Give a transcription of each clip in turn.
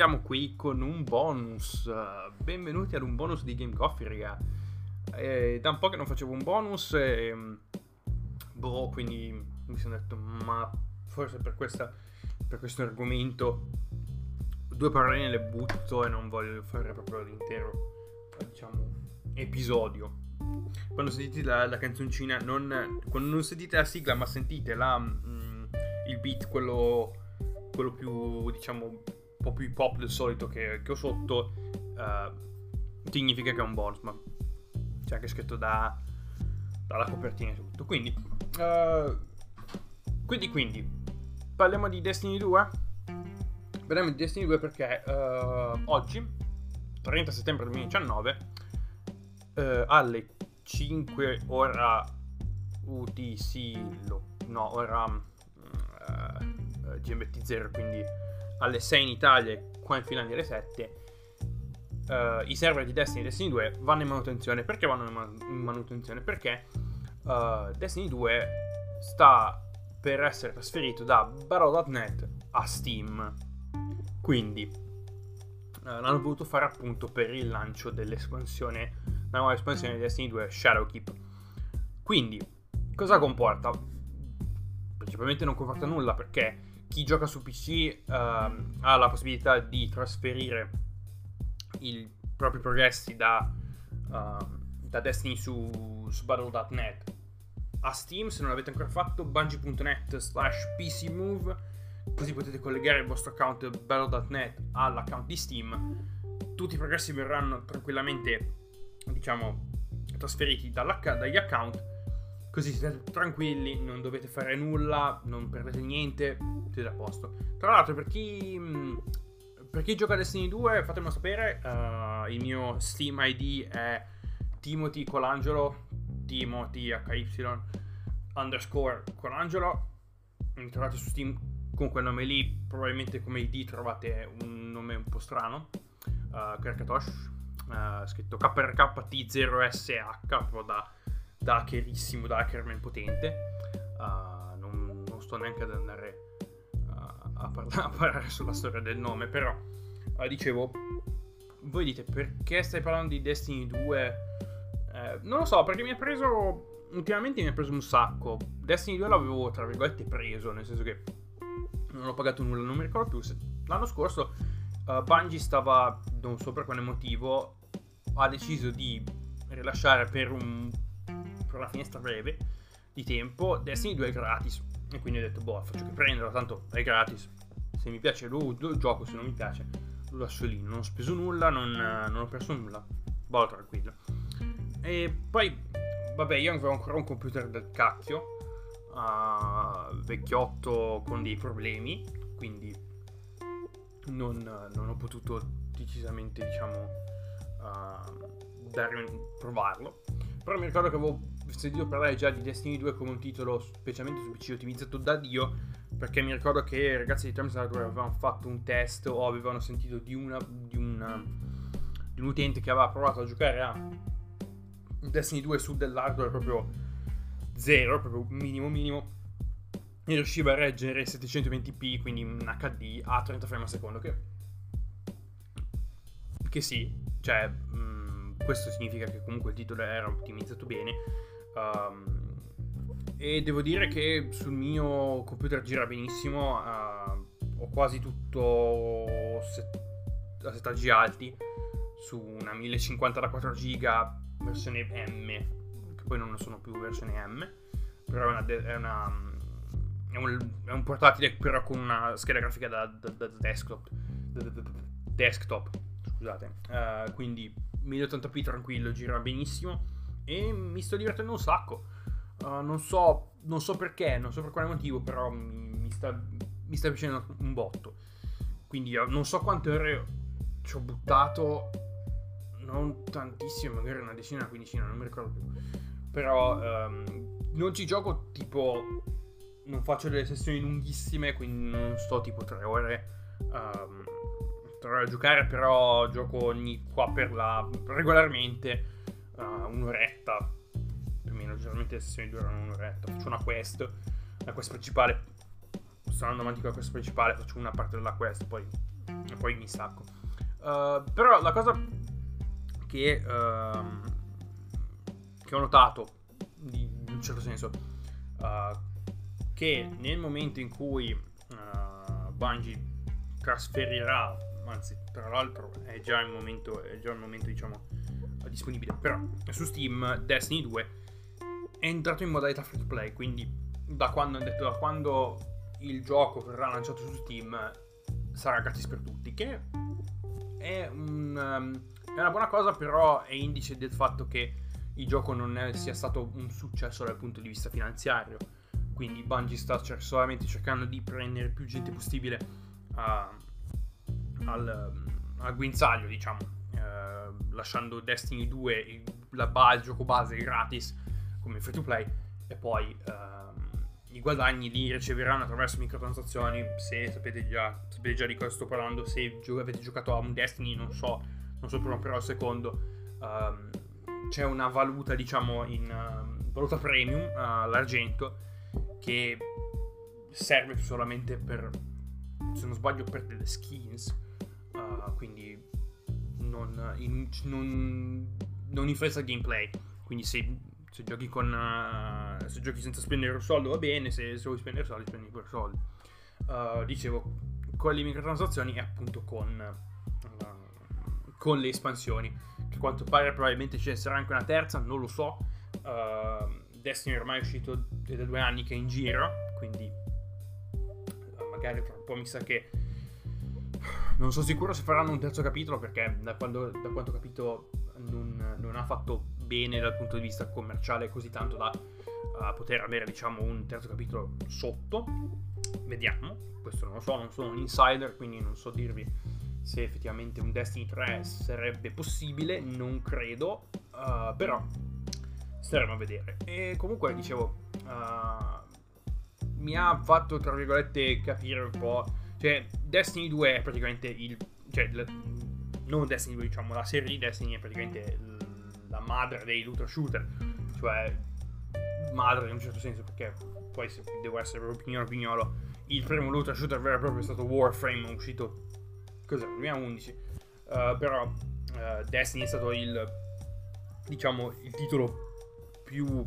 siamo qui con un bonus. Benvenuti ad un bonus di Game Coffee, raga. Eh, da un po' che non facevo un bonus e... Boh, quindi mi sono detto, ma forse per, questa, per questo argomento due parole le butto e non voglio fare proprio l'intero, diciamo, episodio. Quando sentite la, la canzoncina, non, quando non sentite la sigla, ma sentite la, mm, il beat, quello, quello più, diciamo, po' più hip hop del solito che, che ho sotto, uh, significa che è un bonus, ma c'è anche scritto da, dalla copertina e tutto. Quindi, uh, quindi, quindi, parliamo di Destiny 2? Parliamo di Destiny 2 perché uh, oggi, 30 settembre 2019, uh, alle 5 ora UTC, no, ora uh, GMT 0, quindi alle 6 in Italia e qua in Finlandia alle 7, uh, i server di Destiny e Destiny 2 vanno in manutenzione. Perché vanno in, manutenzione? Perché uh, Destiny 2 sta per essere trasferito da Battle.net a Steam. Quindi uh, l'hanno voluto fare appunto per il lancio dell'espansione, la nuova espansione di Destiny 2 Shadowkeep. Quindi, cosa comporta? Principalmente non comporta nulla perché chi gioca su PC uh, ha la possibilità di trasferire i propri progressi da, uh, da Destiny su, su Battle.net a Steam se non l'avete ancora fatto bungie.net slash pcmove così potete collegare il vostro account Battle.net all'account di Steam. Tutti i progressi verranno tranquillamente diciamo trasferiti dagli account così siete tranquilli non dovete fare nulla non perdete niente siete a posto tra l'altro per chi per chi gioca Destiny 2, fatemelo sapere. Uh, il mio Steam ID è Timothy Colangelo. Timothy HY underscore Colangelo. Trovate su Steam con quel nome lì. Probabilmente come ID trovate un nome un po' strano. Uh, Kerkatosh. Uh, scritto KRKT0SH. Proprio da, da hackerissimo, da hackerman potente. Uh, non, non sto neanche ad andare a, parla- a parlare sulla storia del nome, però uh, dicevo, voi dite perché stai parlando di Destiny 2? Eh, non lo so, perché mi ha preso, ultimamente mi ha preso un sacco. Destiny 2 l'avevo, tra virgolette, preso, nel senso che non ho pagato nulla, non mi ricordo più. Se, l'anno scorso uh, Bungie stava, non so per quale motivo, ha deciso di rilasciare per, un, per una finestra breve di tempo Destiny 2 gratis e quindi ho detto, boh, faccio che prenderlo, tanto è gratis. Se mi piace lo, lo gioco, se non mi piace lo lascio lì. Non ho speso nulla, non, non ho perso nulla. Vado tranquillo. E poi, vabbè, io avevo ancora un computer del cacchio. Uh, vecchiotto con dei problemi. Quindi non, non ho potuto decisamente, diciamo, uh, dare, provarlo. Però mi ricordo che avevo sentito parlare già di Destiny 2 come un titolo specialmente su PC ottimizzato da Dio perché mi ricordo che i ragazzi di Terms Hardware avevano fatto un test o avevano sentito di, una, di, una, di un utente che aveva provato a giocare a Destiny 2 su dell'hardware proprio zero, proprio minimo minimo e riusciva a reggere 720p quindi in HD a 30 frame al secondo che che sì cioè mh, questo significa che comunque il titolo era ottimizzato bene Um, e devo dire che sul mio computer gira benissimo. Uh, ho quasi tutto set- a settaggi alti su una 1050 da 4 giga versione M, che poi non sono più versione M, però è una, de- è una è un, è un, portatile però con una scheda grafica da, da, da desktop, da, desktop scusate uh, quindi 1080p tranquillo gira benissimo e mi sto divertendo un sacco. Uh, non, so, non so perché, non so per quale motivo, però mi, mi, sta, mi sta piacendo un botto. Quindi uh, non so quante ore ci ho buttato, non tantissime, magari una decina, una quindicina, non mi ricordo più. Però um, non ci gioco tipo, non faccio delle sessioni lunghissime, quindi non sto tipo tre ore. Um, tre ore a giocare, però gioco ogni qua per là regolarmente uh, un'oretta, più o meno, generalmente le sessioni durano un'oretta, faccio una quest, la quest principale, sto andando avanti con la quest principale, faccio una parte della quest, poi poi mi stacco. Uh, però la cosa che, uh, che ho notato, in un certo senso, uh, che nel momento in cui uh, Bungie trasferirà, anzi tra l'altro è già il momento, è già il momento diciamo disponibile, però su Steam Destiny 2 è entrato in modalità free to play, quindi da quando, detto, da quando il gioco verrà lanciato su Steam sarà gratis per tutti, che è, un, è una buona cosa, però è indice del fatto che il gioco non è, sia stato un successo dal punto di vista finanziario. Quindi Bungie sta cer- solamente cercando di prendere più gente possibile uh, al, al, guinzaglio, diciamo, uh, lasciando Destiny 2, il, la il gioco base gratis come free to play e poi uh, i guadagni li riceveranno attraverso microtransazioni. Se sapete già, sapete già di cosa sto parlando, se gio- avete giocato a un Destiny, non so, non so però il secondo. Um, c'è una valuta, diciamo, in uh, valuta premium, uh, l'argento, che serve solamente per, se non sbaglio, per delle skins. Uh, quindi non, in, non, non influenza il gameplay. Quindi se, se giochi con uh, se giochi senza spendere un soldo va bene, se, se vuoi spendere soldi spendi per soldi. Uh, dicevo, con le microtransazioni e appunto con, uh, con le espansioni che a quanto pare probabilmente ce ne sarà anche una terza, non lo so. Destiny ormai è uscito da due anni che è in giro, quindi magari tra un po' mi sa che... Non sono sicuro se faranno un terzo capitolo perché da, quando, da quanto ho capito non, non, ha fatto bene dal punto di vista commerciale così tanto da uh, poter avere diciamo un terzo capitolo sotto. Vediamo, questo non lo so, non sono un insider quindi non so dirvi se effettivamente un Destiny 3 sarebbe possibile, non credo, uh, però staremo a vedere. E comunque, dicevo, uh, mi ha fatto, tra virgolette, capire un po', cioè Destiny 2 è praticamente il, cioè, l- non Destiny 2, diciamo, la serie di Destiny è praticamente la madre dei looter shooter, cioè madre in un certo senso, perché poi se devo essere opinione opiniolo, il primo looter shooter vero e proprio è stato Warframe, uscito cos'è? 2011. Uh, però uh, Destiny è stato il, diciamo, il titolo più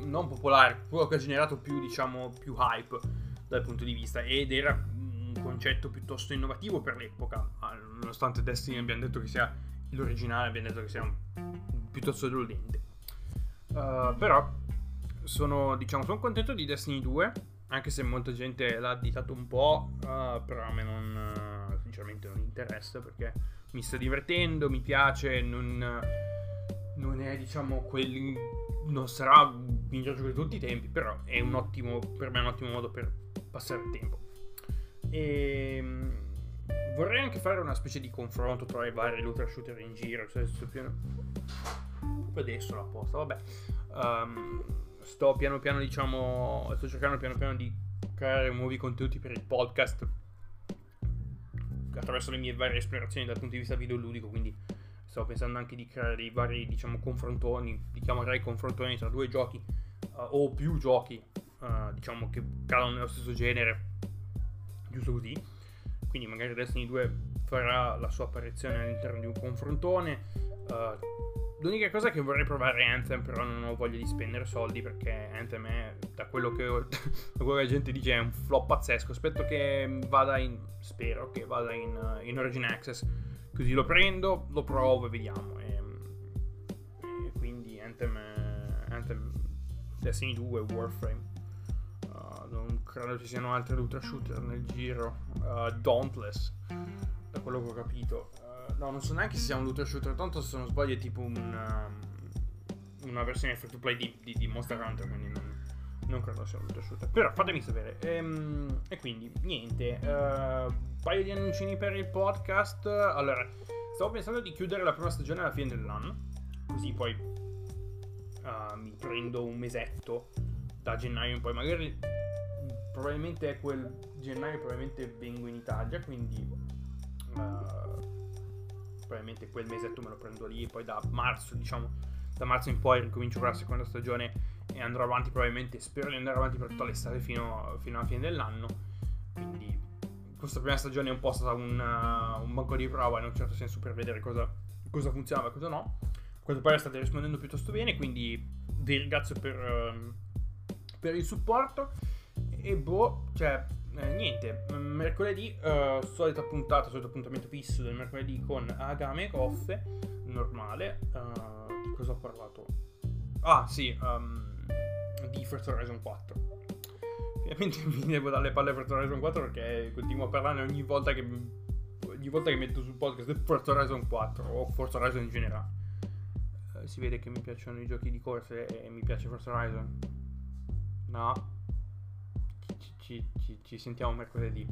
non popolare, quello che ha generato più, diciamo, più hype dal punto di vista ed era un concetto piuttosto innovativo per l'epoca, nonostante Destiny abbiamo detto che sia l'originale, abbiamo detto che sia un, piuttosto deludente. Uh, però sono, diciamo, sono contento di Destiny 2 anche se molta gente l'ha additato un po', uh, però a me non, uh, sinceramente non interessa perché mi sto divertendo, mi piace, non, non è diciamo quel... non sarà miglior gioco di tutti i tempi, però è un ottimo, per me è un ottimo modo per passare il tempo. E ehm, vorrei anche fare una specie di confronto tra i vari looter shooter in giro, cioè sto piano... adesso la posta, vabbè. Um, sto piano piano, diciamo, sto cercando piano piano di creare nuovi contenuti per il podcast attraverso le mie varie esplorazioni dal punto di vista videoludico, quindi stavo pensando anche di creare dei vari, diciamo, confrontoni, li chiamerei confrontoni tra due giochi uh, o più giochi, uh, diciamo, che cadono nello stesso genere, giusto così. Quindi magari Destiny 2 farà la sua apparizione all'interno di un confrontone. Uh, L'unica cosa è che vorrei provare Anthem, però non ho voglia di spendere soldi perché Anthem è, da quello che, da quello che la gente dice, è un flop pazzesco. Aspetto che vada in, spero che vada in, in Origin Access, così lo prendo, lo provo e vediamo. E, e quindi Anthem, Anthem, Destiny 2, Warframe. Uh, credo ci siano altri looter shooter nel giro. Uh, Dauntless, da quello che ho capito no, non so neanche se sia un looter shooter, tanto se non sbaglio è tipo un, um, una versione free to play di, di, di, Monster Hunter, quindi non, non credo sia un looter shooter. Però fatemi sapere. Ehm, e quindi, niente, uh, paio di annuncini per il podcast. Allora, stavo pensando di chiudere la prima stagione alla fine dell'anno, così poi uh, mi prendo un mesetto da gennaio in poi, magari probabilmente è quel gennaio probabilmente vengo in Italia, quindi... Uh, probabilmente quel mesetto me lo prendo lì, poi da marzo, diciamo, da marzo in poi ricomincio con la seconda stagione e andrò avanti probabilmente, spero di andare avanti per tutta l'estate fino, fino alla fine dell'anno, quindi questa prima stagione è un po' stata un, uh, un banco di prova in un certo senso per vedere cosa, cosa funzionava e cosa no. A quanto pare state rispondendo piuttosto bene, quindi vi ringrazio per, uh, per il supporto. E boh, cioè, eh, niente, mercoledì, uh, solita puntata, solito appuntamento fisso del mercoledì con Agame e Coffe, normale. Uh, di cosa ho parlato? Ah, sì, um, di First Horizon 4. Finalmente mi devo dare le palle per First Horizon 4 perché continuo a parlarne ogni volta che, ogni volta che metto sul podcast First Horizon 4 o Forza Horizon in generale. Uh, si vede che mi piacciono i giochi di corse e mi piace First Horizon. No? Ci, ci, ci sentiamo mercoledì.